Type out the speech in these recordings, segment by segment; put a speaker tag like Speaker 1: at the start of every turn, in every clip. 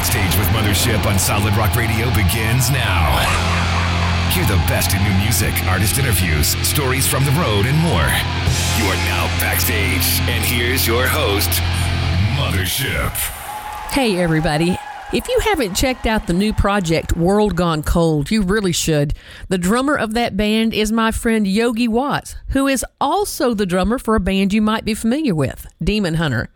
Speaker 1: Backstage with Mothership on Solid Rock Radio begins now. Hear the best in new music, artist interviews, stories from the road, and more. You are now backstage, and here's your host, Mothership.
Speaker 2: Hey, everybody. If you haven't checked out the new project, World Gone Cold, you really should. The drummer of that band is my friend Yogi Watts, who is also the drummer for a band you might be familiar with, Demon Hunter.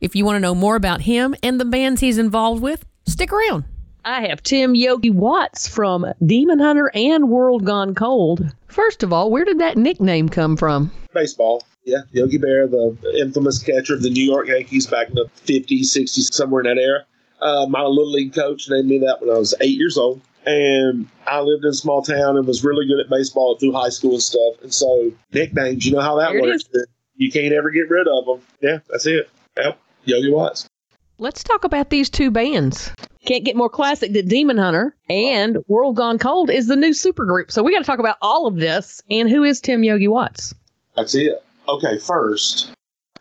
Speaker 2: If you want to know more about him and the bands he's involved with, stick around. I have Tim Yogi Watts from Demon Hunter and World Gone Cold. First of all, where did that nickname come from?
Speaker 3: Baseball. Yeah, Yogi Bear, the infamous catcher of the New York Yankees back in the 50s, 60s, somewhere in that era. Uh, my little league coach named me that when I was eight years old. And I lived in a small town and was really good at baseball through high school and stuff. And so nicknames, you know how that
Speaker 2: There
Speaker 3: works. You can't ever get rid of them. Yeah, that's it. Yep, Yogi Watts.
Speaker 2: Let's talk about these two bands. Can't get more classic than Demon Hunter and World Gone Cold is the new supergroup. So we got to talk about all of this. And who is Tim Yogi Watts?
Speaker 3: That's it. Okay, first,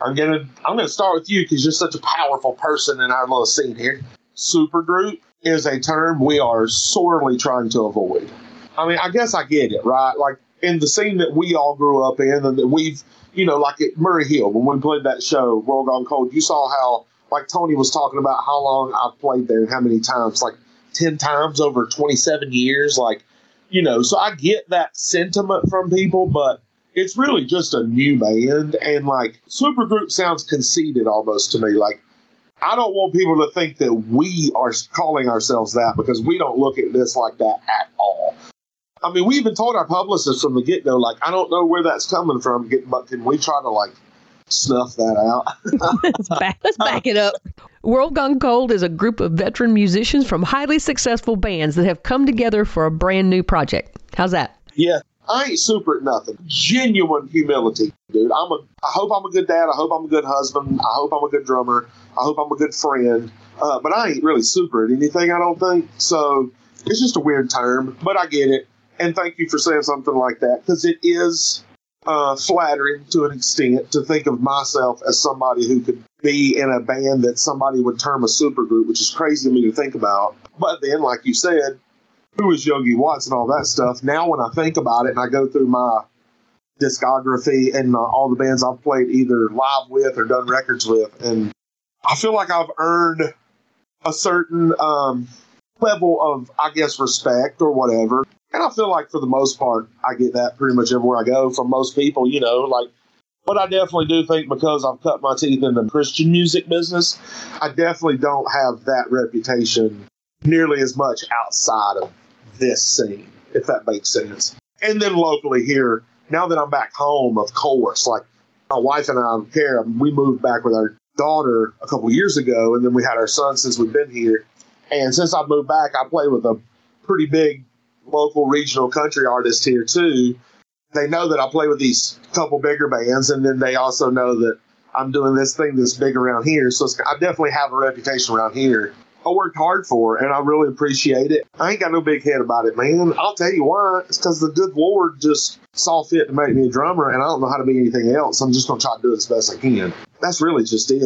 Speaker 3: I'm gonna I'm gonna start with you because you're such a powerful person in our little scene here. Supergroup is a term we are sorely trying to avoid. I mean, I guess I get it, right? Like in the scene that we all grew up in, and that we've, you know, like at Murray Hill when we played that show, World Gone Cold. You saw how, like Tony was talking about how long I've played there and how many times, like ten times over 27 years, like. You know, so I get that sentiment from people, but it's really just a new band and like supergroup sounds conceited almost to me like i don't want people to think that we are calling ourselves that because we don't look at this like that at all i mean we even told our publicist from the get-go like i don't know where that's coming from but can we try to like snuff that out?
Speaker 2: Let's back, let's back it up. World Gone Cold is a group of veteran musicians from highly successful bands that have come together for a brand new project. How's that?
Speaker 3: yeah i ain't super at nothing. Genuine humility dude. I'm a i hope i'm a good dad. I hope i'm a good husband. I hope i'm a good drummer. I hope i'm a good friend. Uh, but i ain't really super at anything i don't think. So it's just a weird term but i get it and thank you for saying something like that because it is uh, flattering to an extent to think of myself as somebody who could be in a band that somebody would term a supergroup which is crazy to me to think about but then like you said who is Yogi Watts and all that stuff. Now, when I think about it and I go through my discography and uh, all the bands I've played either live with or done records with, and I feel like I've earned a certain um, level of, I guess, respect or whatever. And I feel like for the most part, I get that pretty much everywhere I go from most people, you know, like. But I definitely do think because I've cut my teeth in the Christian music business, I definitely don't have that reputation nearly as much outside of this scene, if that makes sense. And then locally here, now that I'm back home, of course, like my wife and I, don't care. we moved back with our daughter a couple years ago, and then we had our son since we've been here. And since I moved back, I play with a pretty big local regional country artist here too. They know that I play with these couple bigger bands, and then they also know that I'm doing this thing that's big around here. So it's, I definitely have a reputation around here. I worked hard for, and I really appreciate it. I ain't got no big head about it, man. I'll tell you why. It's because the good Lord just saw fit to make me a drummer, and I don't know how to be anything else. I'm just going to try to do it as best I can. That's really just it.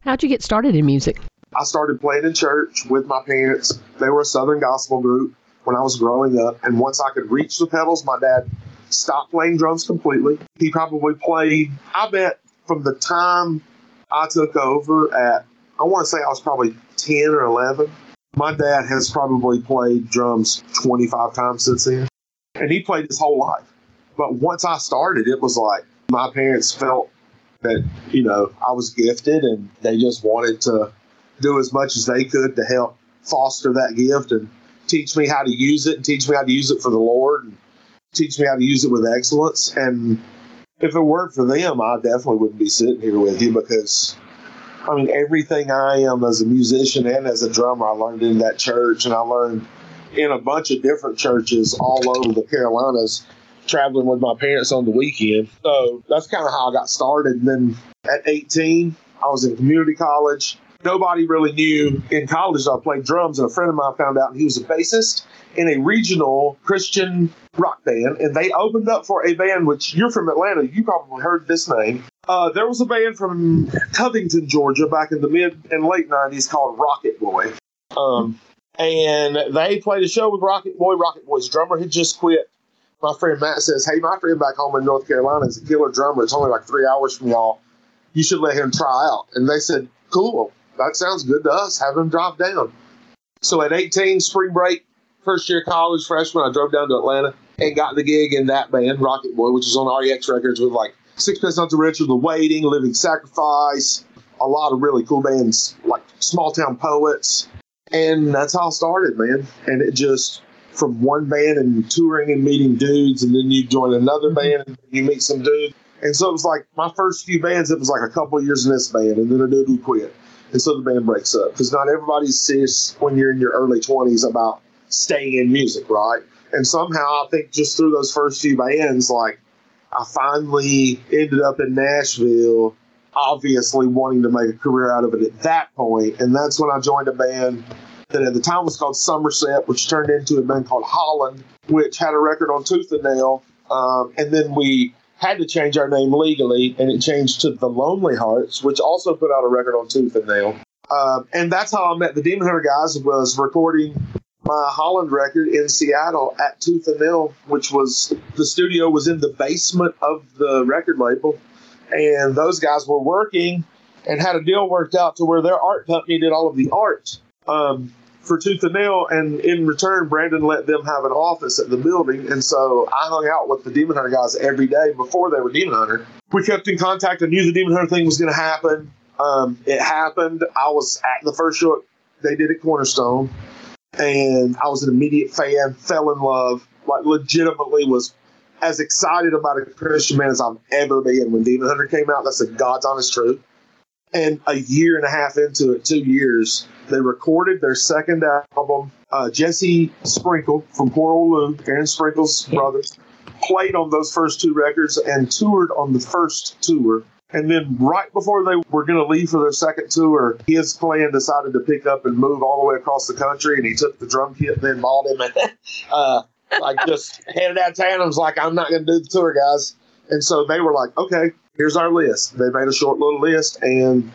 Speaker 2: How'd you get started in music?
Speaker 3: I started playing in church with my parents. They were a Southern gospel group when I was growing up. And once I could reach the pedals, my dad stopped playing drums completely. He probably played, I bet, from the time I took over at, I want to say I was probably 10 or 11. My dad has probably played drums 25 times since then. And he played his whole life. But once I started, it was like my parents felt that, you know, I was gifted and they just wanted to do as much as they could to help foster that gift and teach me how to use it and teach me how to use it for the Lord and teach me how to use it with excellence. And if it weren't for them, I definitely wouldn't be sitting here with you because, I mean, everything I am as a musician and as a drummer, I learned in that church and I learned in a bunch of different churches all over the Carolinas, traveling with my parents on the weekend. So that's kind of how I got started. And then at 18, I was in community college. Nobody really knew in college I played drums, and a friend of mine found out he was a bassist in a regional Christian rock band, and they opened up for a band which you're from Atlanta. You probably heard this name. Uh, there was a band from Covington, Georgia, back in the mid and late '90s called Rocket Boy. Um, and they played a show with Rocket Boy. Rocket Boy's drummer had just quit. My friend Matt says, Hey, my friend back home in North Carolina is a killer drummer. It's only like three hours from y'all. You should let him try out. And they said, Cool. That sounds good to us. Have him drop down. So at 18, spring break, first year college, freshman, I drove down to Atlanta and got the gig in that band, Rocket Boy, which is on REX Records with like Sixpence None Too Rich, The Waiting, Living Sacrifice, a lot of really cool bands like Small Town Poets. And that's how I started, man. And it just, from one band and touring and meeting dudes, and then you join another mm-hmm. band and you meet some dudes. And so it was like my first few bands, it was like a couple years in this band, and then a dude would quit. And so the band breaks up because not everybody's serious when you're in your early 20s about staying in music, right? And somehow I think just through those first few bands, like I finally ended up in Nashville, obviously wanting to make a career out of it at that point. And that's when I joined a band that at the time was called Somerset, which turned into a band called Holland, which had a record on Tooth and Nail. Um, and then we had to change our name legally, and it changed to The Lonely Hearts, which also put out a record on Tooth and Nail. Um, and that's how I met the Demon Hunter guys. Was recording my Holland record in Seattle at Tooth and Nail, which was the studio was in the basement of the record label, and those guys were working and had a deal worked out to where their art company did all of the art. Um, for Tooth and Nail, and in return, Brandon let them have an office at the building, and so I hung out with the Demon Hunter guys every day before they were Demon Hunter. We kept in contact. I knew the Demon Hunter thing was going to happen. Um, it happened. I was at the first show they did at Cornerstone, and I was an immediate fan. Fell in love. Like legitimately was as excited about a Christian man as I've ever been when Demon Hunter came out. That's the God's honest truth. And a year and a half into it, two years, they recorded their second album. Uh, Jesse Sprinkle from Poor Old Lou, Aaron Sprinkle's brothers, played on those first two records and toured on the first tour. And then right before they were going to leave for their second tour, his clan decided to pick up and move all the way across the country. And he took the drum kit and then bought him and uh, like just headed out and was like, I'm not going to do the tour, guys. And so they were like, okay, here's our list. They made a short little list, and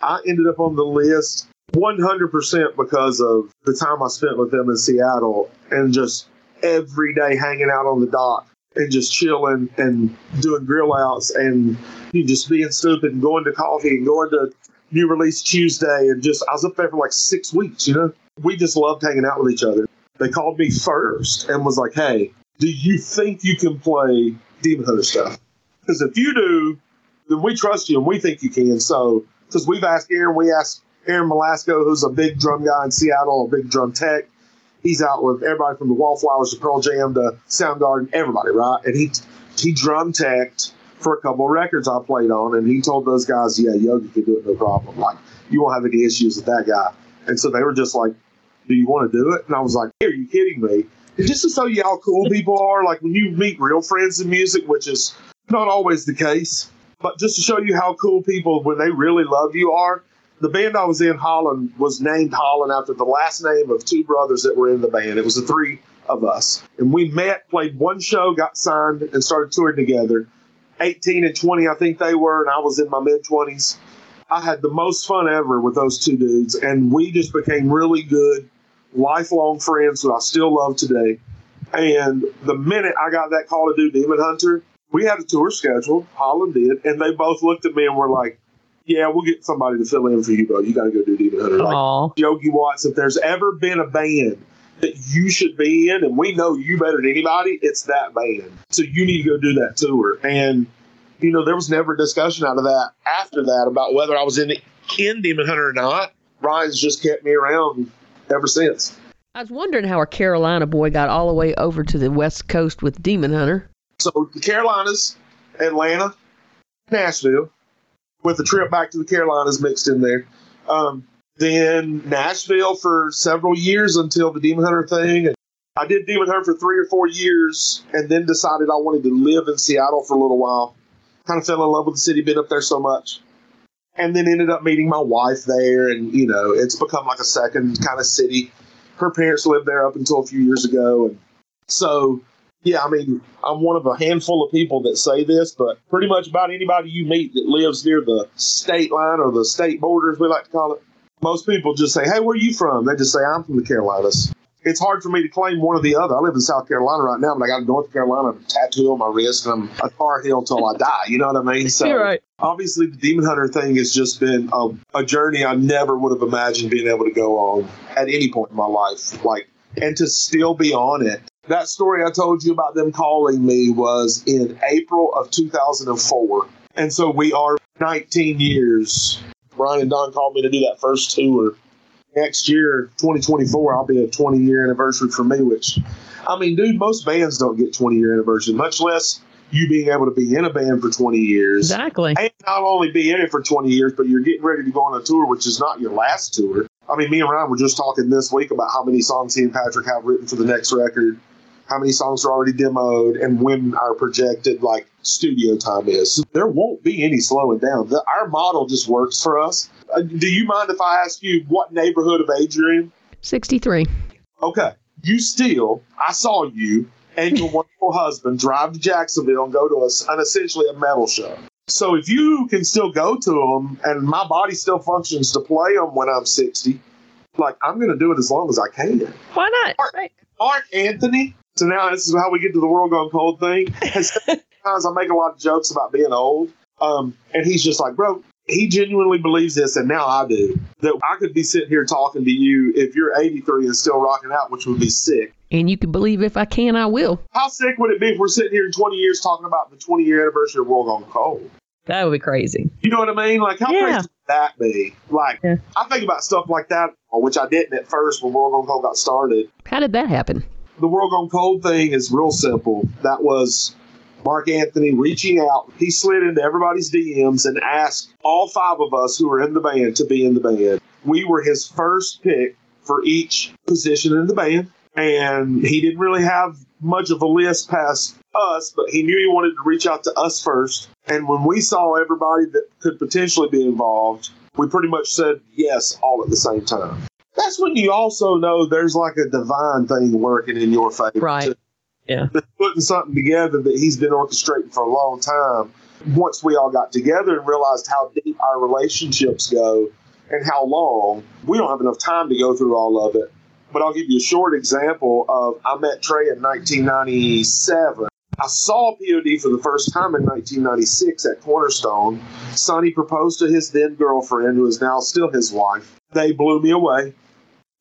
Speaker 3: I ended up on the list 100% because of the time I spent with them in Seattle and just every day hanging out on the dock and just chilling and doing grill outs and you just being stupid and going to coffee and going to new release Tuesday and just I was up there for like six weeks, you know. We just loved hanging out with each other. They called me first and was like, Hey, do you think you can play Demon Hunter stuff? Because if you do, then we trust you and we think you can. So, because we've asked Aaron, we asked Aaron Malasco, who's a big drum guy in Seattle, a big drum tech. He's out with everybody from the Wallflowers to Pearl Jam to Soundgarden, everybody, right? And he he drum teched for a couple of records I played on, and he told those guys, "Yeah, Yogi can do it, no problem. Like you won't have any issues with that guy." And so they were just like, "Do you want to do it?" And I was like, "Are you kidding me?" And just to show you how cool people are, like when you meet real friends in music, which is not always the case, but just to show you how cool people, when they really love you, are. The band I was in, Holland, was named Holland after the last name of two brothers that were in the band. It was the three of us. And we met, played one show, got signed, and started touring together. 18 and 20, I think they were, and I was in my mid 20s. I had the most fun ever with those two dudes, and we just became really good, lifelong friends that I still love today. And the minute I got that call to do Demon Hunter, we had a tour scheduled. Holland did, and they both looked at me and were like, "Yeah, we'll get somebody to fill in for you, bro. You got to go do Demon Hunter." Like Yogi Watts, if there's ever been a band that you should be in, and we know you better than anybody, it's that band. So you need to go do that tour. And you know, there was never a discussion out of that after that about whether I was in the in Demon Hunter or not. Ryan's just kept me around ever since.
Speaker 2: I was wondering how a Carolina boy got all the way over to the West Coast with Demon Hunter.
Speaker 3: So the Carolinas, Atlanta, Nashville, with a trip back to the Carolinas mixed in there. Um, then Nashville for several years until the Demon Hunter thing. And I did Demon Hunter for three or four years, and then decided I wanted to live in Seattle for a little while. Kind of fell in love with the city, been up there so much. And then ended up meeting my wife there, and you know, it's become like a second kind of city. Her parents lived there up until a few years ago, and so yeah, I mean, I'm one of a handful of people that say this, but pretty much about anybody you meet that lives near the state line or the state border, as we like to call it, Most people just say, "Hey, where are you from?" They just say, "I'm from the Carolinas." It's hard for me to claim one or the other. I live in South Carolina right now, but I got a North Carolina tattoo on my wrist, and I'm a Tar Heel till I die. You know what I mean? So
Speaker 2: You're right.
Speaker 3: obviously, the Demon Hunter thing has just been a, a journey I never would have imagined being able to go on at any point in my life. Like, and to still be on it. That story I told you about them calling me was in April of 2004. And so we are 19 years. Ryan and Don called me to do that first tour. Next year, 2024, I'll be a 20 year anniversary for me, which, I mean, dude, most bands don't get 20 year anniversary, much less you being able to be in a band for 20 years.
Speaker 2: Exactly.
Speaker 3: And not only be in it for 20 years, but you're getting ready to go on a tour, which is not your last tour. I mean, me and Ryan were just talking this week about how many songs he and Patrick have written for the next record, how many songs are already demoed, and when our projected like studio time is. So there won't be any slowing down. The, our model just works for us. Uh, do you mind if I ask you what neighborhood of age you're in?
Speaker 2: 63.
Speaker 3: Okay, you still, I saw you and your wonderful husband drive to Jacksonville and go to us an essentially a metal show. So if you can still go to them and my body still functions to play them when I'm 60, like I'm going to do it as long as I can.
Speaker 2: Why not? Right.
Speaker 3: Mark Anthony. So now this is how we get to the world gone cold thing. And sometimes I make a lot of jokes about being old. Um, and he's just like, bro, he genuinely believes this, and now I do. That I could be sitting here talking to you if you're 83 and still rocking out, which would be sick.
Speaker 2: And you can believe if I can, I will.
Speaker 3: How sick would it be if we're sitting here in 20 years talking about the 20 year anniversary of World Gone Cold?
Speaker 2: That would be crazy.
Speaker 3: You know what I mean? Like, how
Speaker 2: Yeah.
Speaker 3: crazy would that be? Like,
Speaker 2: Yeah.
Speaker 3: I think about stuff like that, which I didn't at first when World Gone Cold got started.
Speaker 2: How did that happen?
Speaker 3: The World Gone Cold thing is real simple. That was Mark Anthony reaching out. He slid into everybody's DMs and asked all five of us who were in the band to be in the band. We were his first pick for each position in the band. And he didn't really have much of a list past us, but he knew he wanted to reach out to us first. And when we saw everybody that could potentially be involved, we pretty much said yes all at the same time. That's when you also know there's like a divine thing working in your favor.
Speaker 2: Right.
Speaker 3: too
Speaker 2: Yeah.
Speaker 3: putting something together that he's been orchestrating for a long time. Once we all got together and realized how deep our relationships go and how long, we don't have enough time to go through all of it. But I'll give you a short example of I met Traa in 1997. I saw POD for the first time in 1996 at Cornerstone. Sonny proposed to his then girlfriend, who is now still his wife. They blew me away.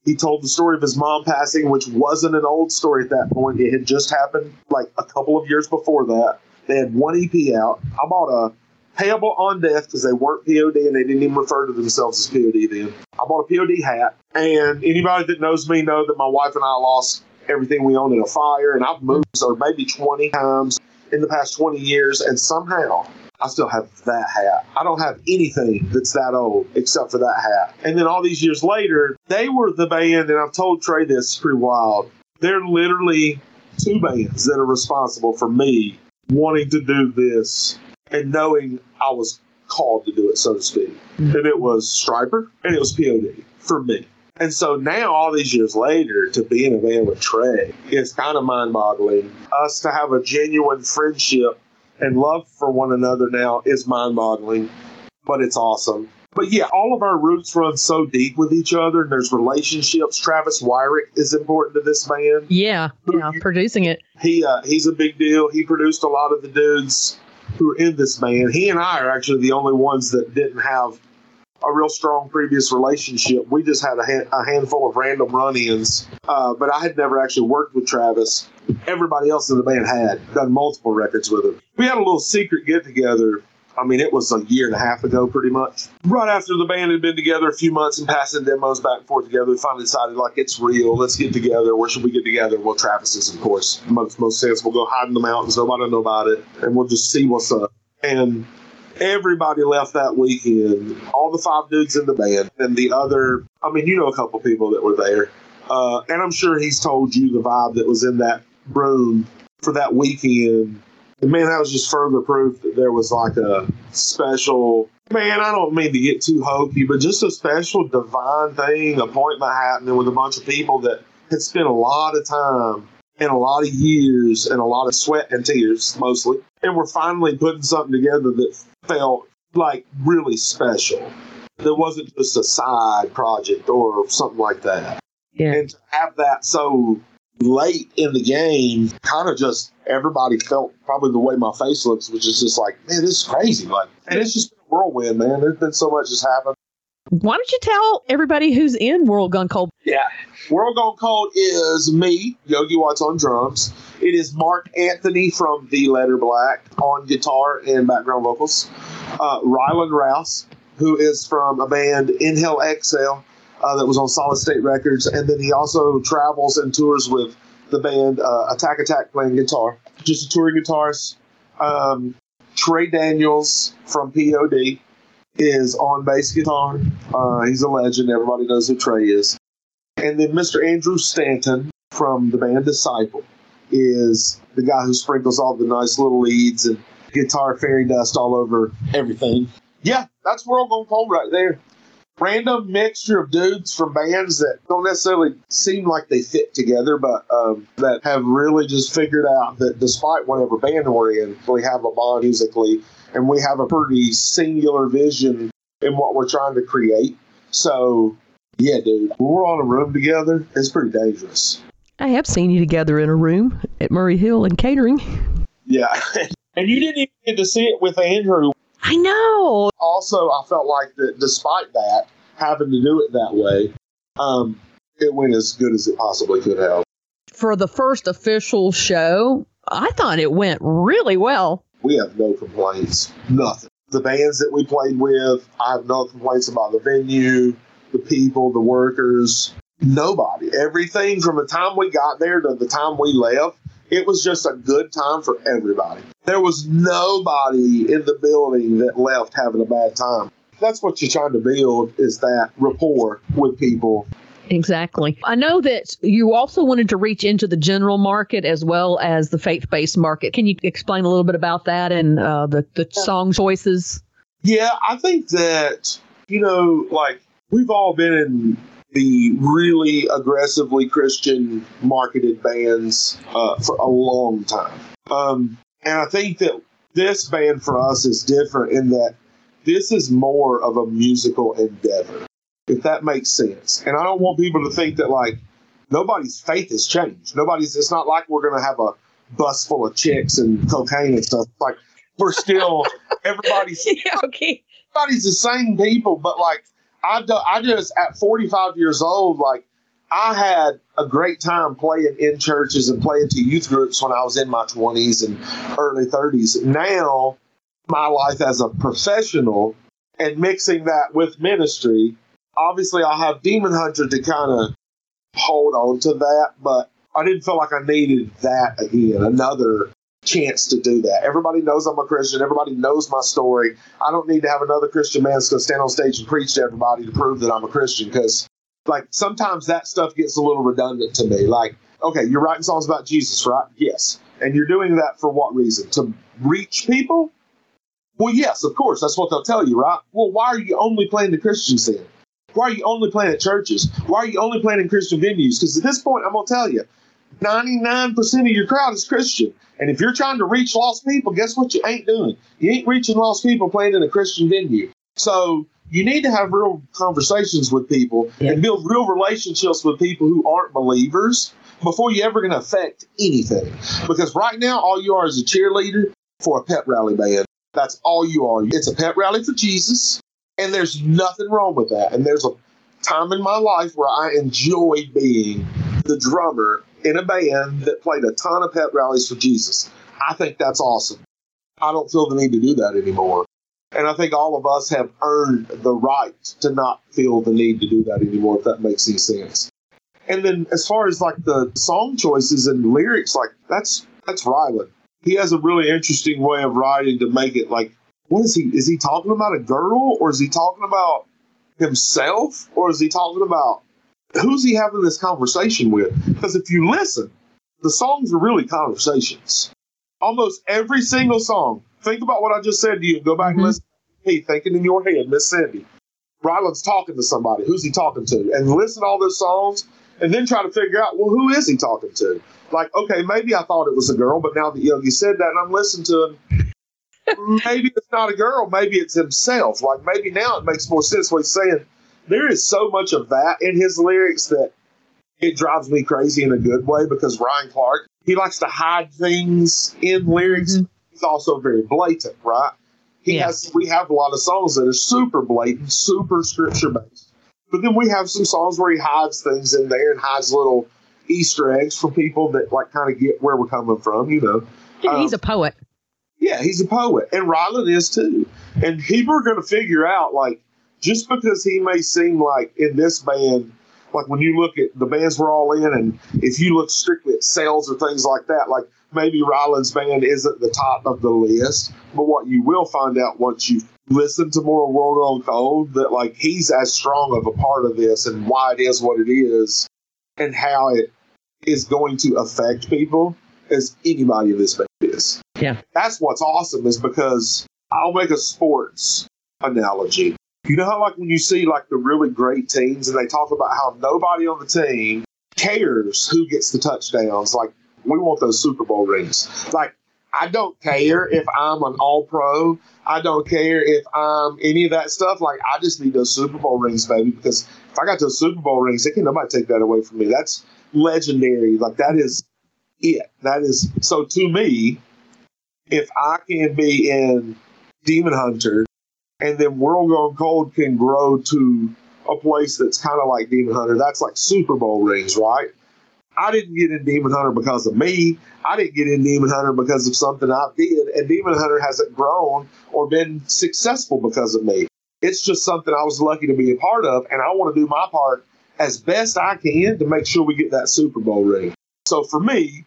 Speaker 3: He told the story of his mom passing, which wasn't an old story at that point. It had just happened like a couple of years before that. They had one EP out. I bought a payable on death because they weren't POD and they didn't even refer to themselves as POD then. I bought a POD hat. And anybody that knows me know that my wife and I lost everything we owned in a fire. And I've moved so maybe 20 times in the past 20 years. And somehow I still have that hat. I don't have anything that's that old except for that hat. And then all these years later, they were the band, and I've told Traa this, pretty wild. They're literally two bands that are responsible for me wanting to do this and knowing I was called to do it, so to speak. Mm-hmm. And it was Stryper and it was POD for me. And so now, all these years later, to be in a band with Traa, is kind of mind boggling. Us to have a genuine friendship and love for one another now is mind boggling, but it's awesome. But yeah, all of our roots run so deep with each other, and there's relationships. Travis Wyrick is important to this band.
Speaker 2: Yeah. Yeah. Producing it.
Speaker 3: He uh, he's a big deal. He produced a lot of the dudes who are in this band. He and I are actually the only ones that didn't have a real strong previous relationship. We just had a, a handful of random run-ins, uh, but I had never actually worked with Travis. Everybody else in the band had done multiple records with him. We had a little secret get-together. I mean, it was a year and a half ago, pretty much. Right after the band had been together a few months and passing demos back and forth together, we finally decided, like, it's real. Let's get together. Where should we get together? Well, Travis is, of course, most most sense. We'll go hide in the mountains. Nobody will know about it, and we'll just see what's up. And everybody left that weekend. All the five dudes in the band, and the other. I mean, you know, a couple people that were there, uh, and I'm sure he's told you the vibe that was in that room for that weekend. And man, that was just further proof that there was like a special. Man, I don't mean to get too hokey, but just a special divine thing, appointment happening with a bunch of people that had spent a lot of time and a lot of years and a lot of sweat and tears mostly. And we're finally putting something together that felt like really special. There wasn't just a side project or something like that.
Speaker 2: Yeah.
Speaker 3: And to have that so late in the game, kind of just everybody felt probably the way my face looks, which is just like, man, this is crazy. Like, and it's just been a whirlwind, man. There's been so much that's happened.
Speaker 4: Why don't you tell everybody who's in World Gone Cold?
Speaker 3: Yeah. World Gone Cold is me, Yogi Watts on drums. It is Mark Anthony from The Letter Black on guitar and background vocals. Uh, Ryland Rouse, who is from a band Inhale Exhale uh, that was on Solid State Records. And then he also travels and tours with the band uh, Attack Attack playing guitar. Just a touring guitarist. Um, Traa Daniels from POD is on bass guitar. Uh, he's a legend. Everybody knows who Traa is. And then Mr. Andrew Stanton from the band Disciple is the guy who sprinkles all the nice little leads and guitar fairy dust all over everything. Yeah, that's World Gone Cold right there. Random mixture of dudes from bands that don't necessarily seem like they fit together, but um, that have really just figured out that despite whatever band we're in, we have a bond musically and we have a pretty singular vision in what we're trying to create. So, yeah, dude, when we're on a room together, it's pretty dangerous.
Speaker 4: I have seen you together in a room at Murray Hill and catering.
Speaker 3: Yeah. and you didn't even get to see it with Andrew.
Speaker 4: I know.
Speaker 3: Also, I felt like that despite that, having to do it that way, um, it went as good as it possibly could have.
Speaker 4: For the first official show, I thought it went really well.
Speaker 3: We have no complaints. Nothing. The bands that we played with, I have no complaints about the venue, the people, the workers. Nobody. Everything from the time we got there to the time we left, it was just a good time for everybody. There was nobody in the building that left having a bad time. That's what you're trying to build is that rapport with people
Speaker 4: Exactly. I know that you also wanted to reach into the general market as well as the faith based market. Can you explain a little bit about that and uh, the, the song choices?
Speaker 3: Yeah, I think that, you know, like we've all been in the really aggressively Christian marketed bands uh, for a long time. Um, and I think that this band for us is different in that this is more of a musical endeavor if that makes sense. And I don't want people to think that like nobody's faith has changed. Nobody's. It's not like we're going to have a bus full of chicks and cocaine and stuff. Like we're still everybody's.
Speaker 4: yeah, okay.
Speaker 3: Everybody's the same people, but like I, do, I just at 45 years old, like I had a great time playing in churches and playing to youth groups when I was in my 20s and early 30s. Now, my life as a professional and mixing that with ministry, obviously I have Demon Hunter to kind of hold on to that, but I didn't feel like I needed that again, another chance to do that. Everybody knows I'm a Christian. Everybody knows my story. I don't need to have another Christian man going to stand on stage and preach to everybody to prove that I'm a Christian because, like, sometimes that stuff gets a little redundant to me. Like, okay, you're writing songs about Jesus, right? Yes. And you're doing that for what reason? To reach people? Well, yes, of course. That's what they'll tell you, right? Well, why are you only playing the Christians then? Why are you only playing at churches? Why are you only playing in Christian venues? Because at this point, I'm going to tell you, 99% of your crowd is Christian. And if you're trying to reach lost people, guess what you ain't doing? You ain't reaching lost people playing in a Christian venue. So you need to have real conversations with people
Speaker 4: Yeah.
Speaker 3: and build real relationships with people who aren't believers before you're ever going to affect anything. Because right now, all you are is a cheerleader for a pep rally band. That's all you are. It's a pep rally for Jesus, and there's nothing wrong with that. And there's a time in my life where I enjoyed being the drummer in a band that played a ton of pep rallies for Jesus. I think that's awesome. I don't feel the need to do that anymore. And I think all of us have earned the right to not feel the need to do that anymore, if that makes any sense. And then as far as like the song choices and lyrics, like that's that's Ryland. He has a really interesting way of writing to make it like what is he is he talking about a girl or is he talking about himself or is he talking about who's he having this conversation with? Because if you listen, the songs are really conversations. Almost every single song. Think about what I just said to you go back
Speaker 4: Mhm.
Speaker 3: and listen to me thinking in your head, Miss Cindy. Ryland's talking to somebody. Who's he talking to? And listen to all those songs and then try to figure out, well, who is he talking to? Like, okay, maybe I thought it was a girl, but now that you said that and I'm listening to him, maybe it's not a girl, maybe it's himself. Like maybe now it makes more sense what he's saying. There is so much of that in his lyrics that it drives me crazy in a good way because Ryan Clark, he likes to hide things in lyrics. Mm-hmm. He's also very blatant, right? He yeah. has we have a lot of songs that are super blatant, super scripture based. But then we have some songs where he hides things in there and hides little Easter eggs for people that like kind of get where we're coming from, you know.
Speaker 4: Yeah, he's um, a poet.
Speaker 3: Yeah, he's a poet. And Ryland is too. And people are gonna figure out like just because he may seem like in this band like when you look at the bands we're all in, and if you look strictly at sales or things like that, like maybe Ryland's band isn't the top of the list, but what you will find out once you listen to more World Gone Cold, that like he's as strong of a part of this and why it is what it is, and how it is going to affect people as anybody in this band is.
Speaker 4: Yeah,
Speaker 3: that's what's awesome is because I'll make a sports analogy. You know how like when you see like the really great teams and they talk about how nobody on the team cares who gets the touchdowns. Like we want those Super Bowl rings. Like I don't care if I'm an all pro. I don't care if I'm any of that stuff. Like I just need those Super Bowl rings, baby, because if I got those Super Bowl rings, they can't nobody take that away from me. That's legendary. Like that is it. That is so to me, if I can be in Demon Hunter and then World Gone Cold can grow to a place that's kind of like Demon Hunter. That's like Super Bowl rings, right? I didn't get in Demon Hunter because of me. I didn't get in Demon Hunter because of something I did. And Demon Hunter hasn't grown or been successful because of me. It's just something I was lucky to be a part of. And I want to do my part as best I can to make sure we get that Super Bowl ring. So for me,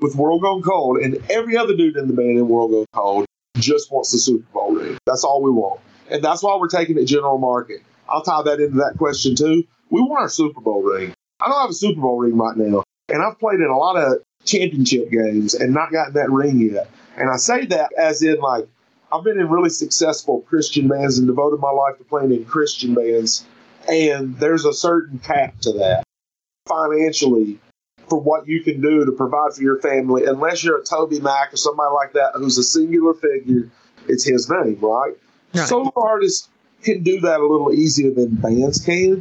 Speaker 3: with World Gone Cold and every other dude in the band in World Gone Cold just wants the Super Bowl ring. That's all we want. And that's why we're taking it general market. I'll tie that into that question too. We want our Super Bowl ring. I don't have a Super Bowl ring right now. And I've played in a lot of championship games and not gotten that ring yet. And I say that as in like I've been in really successful Christian bands and devoted my life to playing in Christian bands. And there's a certain cap to that financially for what you can do to provide for your family, unless you're a TobyMac or somebody like that who's a singular figure, it's his name, right? Right. Solo artists can do that a little easier than bands can.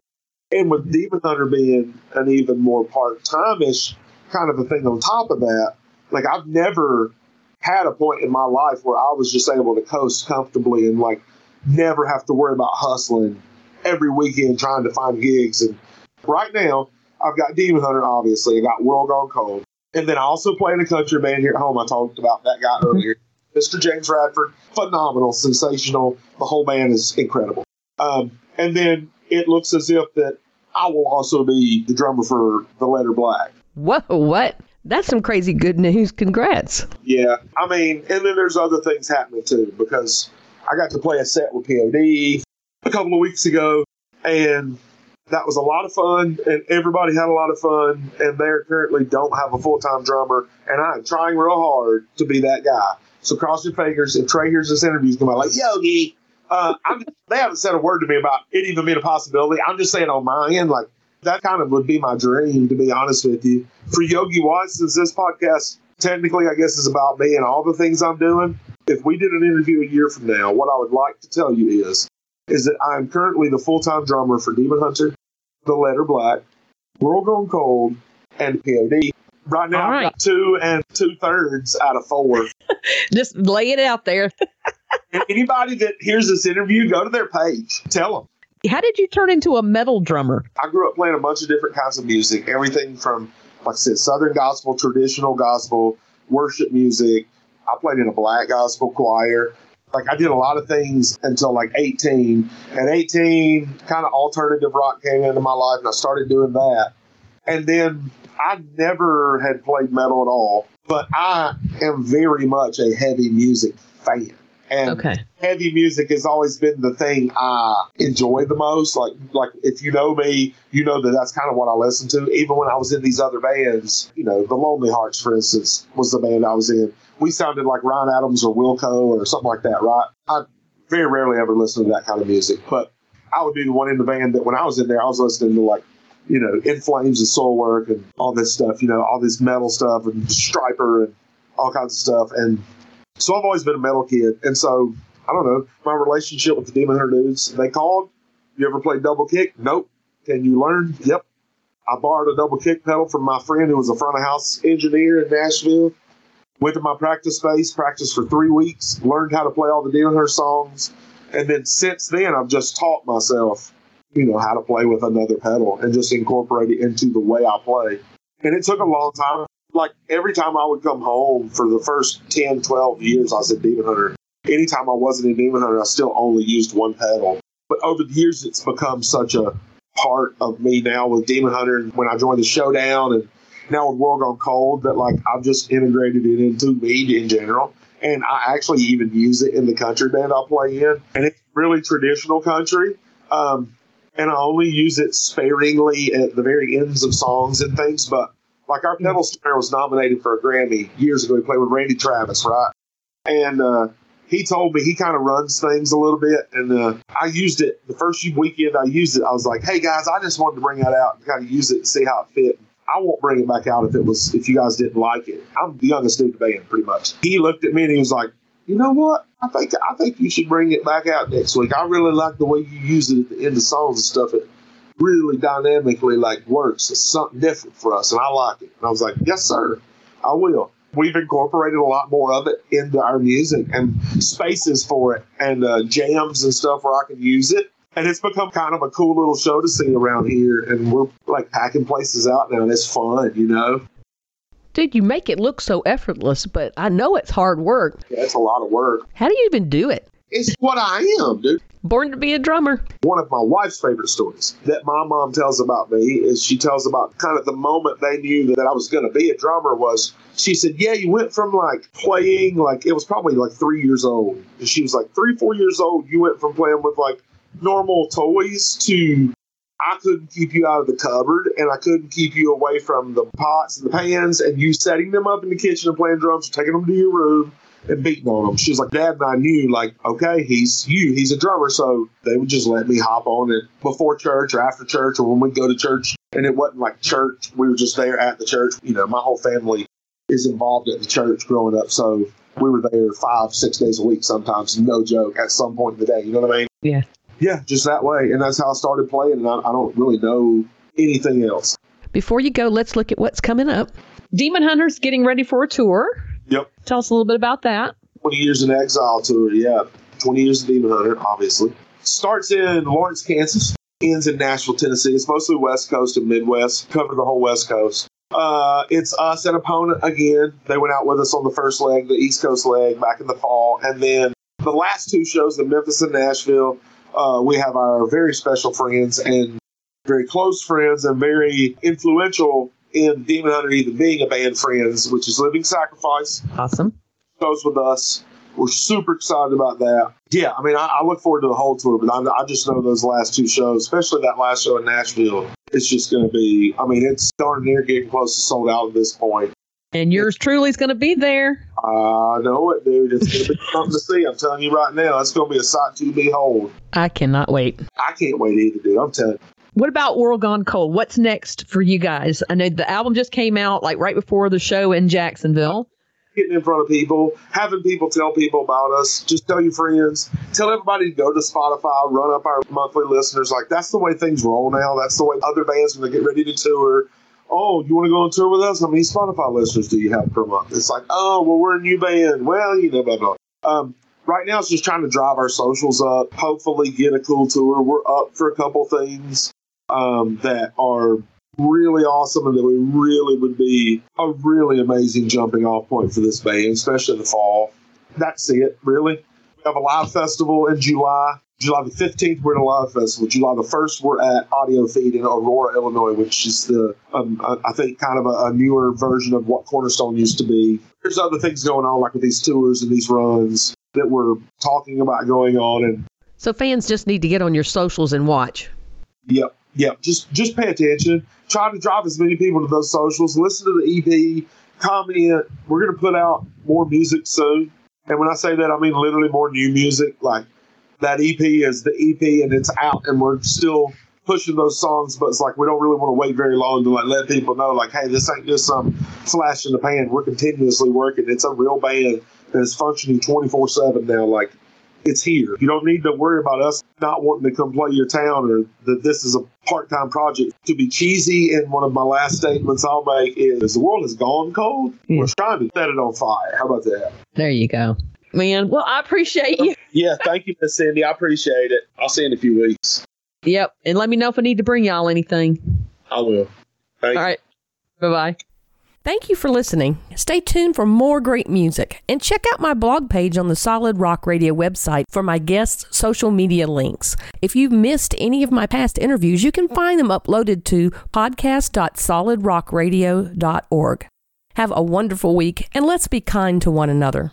Speaker 3: And with Demon Hunter being an even more part time ish kind of a thing on top of that, like I've never had a point in my life where I was just able to coast comfortably and like never have to worry about hustling every weekend trying to find gigs. And right now, I've got Demon Hunter, obviously. I got World Gone Cold. And then I also play in a country band here at home. I talked about that guy mm-hmm. earlier. Mr. James Radford, phenomenal, sensational. The whole man is incredible. Um, and then it looks as if that I will also be the drummer for The Letter Black.
Speaker 4: Whoa, what? That's some crazy good news. Congrats.
Speaker 3: Yeah. I mean, and then there's other things happening too because I got to play a set with POD a couple of weeks ago and that was a lot of fun and everybody had a lot of fun and they currently don't have a full-time drummer and I'm trying real hard to be that guy. So cross your fingers. If Traa hears this interview, he's going to be like, Yogi, uh, they haven't said a word to me about it even being a possibility. I'm just saying on my end, like, that kind of would be my dream, to be honest with you. For Yogi Watts, since this podcast technically, I guess, is about me and all the things I'm doing, if we did an interview a year from now, what I would like to tell you is, is that I'm currently the full-time drummer for Demon Hunter, The Letter Black, World Gone Cold, and POD. Right now, right. two and two thirds out of four.
Speaker 4: Just lay it out there.
Speaker 3: Anybody that hears this interview, go to their page. Tell them.
Speaker 4: How did you turn into a metal drummer?
Speaker 3: I grew up playing a bunch of different kinds of music. Everything from, like I said, Southern gospel, traditional gospel, worship music. I played in a black gospel choir. Like I did a lot of things until like 18. At 18, kind of alternative rock came into my life, and I started doing that. And then I never had played metal at all, but I am very much a heavy music fan. And okay. heavy music has always been the thing I enjoy the most. Like, like if you know me, you know that that's kind of what I listen to. Even when I was in these other bands, you know, the Lonely Hearts, for instance, was the band I was in. We sounded like Ryan Adams or Wilco or something like that, right? I very rarely ever listen to that kind of music, but I would be the one in the band that when I was in there, I was listening to like you know, In Flames and Soilwork and all this stuff, you know, all this metal stuff and Stryper and all kinds of stuff. And So I've always been a metal kid. And so, I don't know, my relationship with the Demon Hunter dudes, they called. You ever played double kick? Nope. Can you learn? Yep. I borrowed a double kick pedal from my friend who was a front of house engineer in Nashville. Went to my practice space, practiced for three weeks, learned how to play all the Demon Hunter songs. And then since then, I've just taught myself, you know, how to play with another pedal and just incorporate it into the way I play. And it took a long time. Like every time I would come home for the first 10, 12 years, I was at Demon Hunter. Anytime I wasn't in Demon Hunter, I still only used one pedal. But over the years, it's become such a part of me now with Demon Hunter. And when I joined the Showdown and now with World Gone Cold, that like I've just integrated it into me in general. And I actually even use it in the country band I play in. And it's really traditional country. Um, and I only use it sparingly at the very ends of songs and things. But like our pedal snare was nominated for a Grammy years ago. We played with Randy Travis, right? And uh, he told me he kind of runs things a little bit. And uh, I used it the first weekend I used it. I was like, hey guys, I just wanted to bring that out and kind of use it and see how it fit. I won't bring it back out if it was if you guys didn't like it. I'm the youngest dude in the band, pretty much. He looked at me and he was like, you know what? I think I think you should bring it back out next week. I really like the way you use it at the end of songs and stuff. It really dynamically like works. It's something different for us, and I like it. And I was like, yes, sir, I will. We've incorporated a lot more of it into our music and spaces for it, and uh, jams and stuff where I can use it. And it's become kind of a cool little show to see around here. And we're like packing places out now, and it's fun, you know.
Speaker 4: Dude, you make it look so effortless, but I know it's hard work.
Speaker 3: Yeah, it's a lot of work.
Speaker 4: How do you even do it?
Speaker 3: It's what I am, dude.
Speaker 4: Born to be a drummer.
Speaker 3: One of my wife's favorite stories that my mom tells about me is she tells about kind of the moment they knew that I was going to be a drummer was she said, Yeah, you went from like playing, like it was probably like three years old. And she was like, Three, four years old, you went from playing with like normal toys to I couldn't keep you out of the cupboard and I couldn't keep you away from the pots and the pans and you setting them up in the kitchen and playing drums taking them to your room and beating on them. She was like, Dad and I knew, like, okay, he's you, he's a drummer. So they would just let me hop on it before church or after church or when we go to church. And it wasn't like church, we were just there at the church. You know, my whole family is involved at the church growing up. So we were there five, six days a week sometimes, no joke, at some point in the day. You know what I mean?
Speaker 4: Yeah.
Speaker 3: Yeah, just that way. And that's how I started playing. And I, I don't really know anything else.
Speaker 4: Before you go, let's look at what's coming up. Demon Hunters getting ready for a tour.
Speaker 3: Yep.
Speaker 4: Tell us a little bit about that.
Speaker 3: 20 years in exile tour. Yeah. 20 years of Demon Hunter, obviously. Starts in Lawrence, Kansas, ends in Nashville, Tennessee. It's mostly West Coast and Midwest, cover the whole West Coast. Uh, it's us and opponent again. They went out with us on the first leg, the East Coast leg, back in the fall. And then the last two shows, the Memphis and Nashville, uh, we have our very special friends and very close friends and very influential in Demon Hunter even being a band friends, which is Living Sacrifice.
Speaker 4: Awesome.
Speaker 3: Goes with us. We're super excited about that. Yeah, I mean, I, I look forward to the whole tour, but I, I, just know those last two shows, especially that last show in Nashville, it's just going to be, I mean, it's darn near getting close to sold out at this point.
Speaker 4: And yours truly is going to be there.
Speaker 3: I know it, dude. It's going to be something to see. I'm telling you right now, it's going to be a sight to behold.
Speaker 4: I cannot wait.
Speaker 3: I can't wait either, dude. I'm telling you.
Speaker 4: What about World Gone Cold? What's next for you guys? I know the album just came out like right before the show in Jacksonville.
Speaker 3: Getting in front of people, having people tell people about us, just tell your friends, tell everybody to go to Spotify, run up our monthly listeners. Like that's the way things roll now. That's the way other bands when they get ready to tour. Oh, you want to go on tour with us? How many Spotify listeners do you have per month? It's like, oh, well, we're a new band. Well, you know, blah blah. Um, right now, it's just trying to drive our socials up. Hopefully, get a cool tour. We're up for a couple things um, that are really awesome and that we really would be a really amazing jumping off point for this band, especially in the fall. That's it, really. We have a live festival in July. July the 15th, we're at a live festival. July the 1st, we're at Audio Feed in Aurora, Illinois, which is the, um, I think, kind of a, a, newer version of what Cornerstone used to be. There's other things going on, like with these tours and these runs that we're talking about going on. And
Speaker 4: So fans just need to get on your socials and watch.
Speaker 3: Yep yep. just just pay attention. Try to drive as many people to those socials. Listen to the EP. Comment. We're gonna put out more music soon. And when I say that, I mean literally more new music. Like that EP is the EP, and it's out, and we're still pushing those songs. But it's like we don't really want to wait very long to like let people know, like, hey, this ain't just some flash in the pan. We're continuously working. It's a real band that is functioning 24 7 now. Like, it's here. You don't need to worry about us not wanting to come play your town or that this is a part time project. To be cheesy, in one of my last statements I'll make is the world has gone cold.
Speaker 4: Yeah.
Speaker 3: We're hmm. trying to set it on fire. How about that?
Speaker 4: There you go. Man, well, I appreciate you.
Speaker 3: Yeah, thank you, Miss Cindy. I appreciate it. I'll see you in a few weeks.
Speaker 4: Yep. And let me know if I need to bring y'all anything.
Speaker 3: I will. Thank
Speaker 4: All right. Bye bye.
Speaker 2: Thank you for listening. Stay tuned for more great music and check out my blog page on the Solid Rock Radio website for my guests' social media links. If you've missed any of my past interviews, you can find them uploaded to podcast.solidrockradio.org. Have a wonderful week and let's be kind to one another.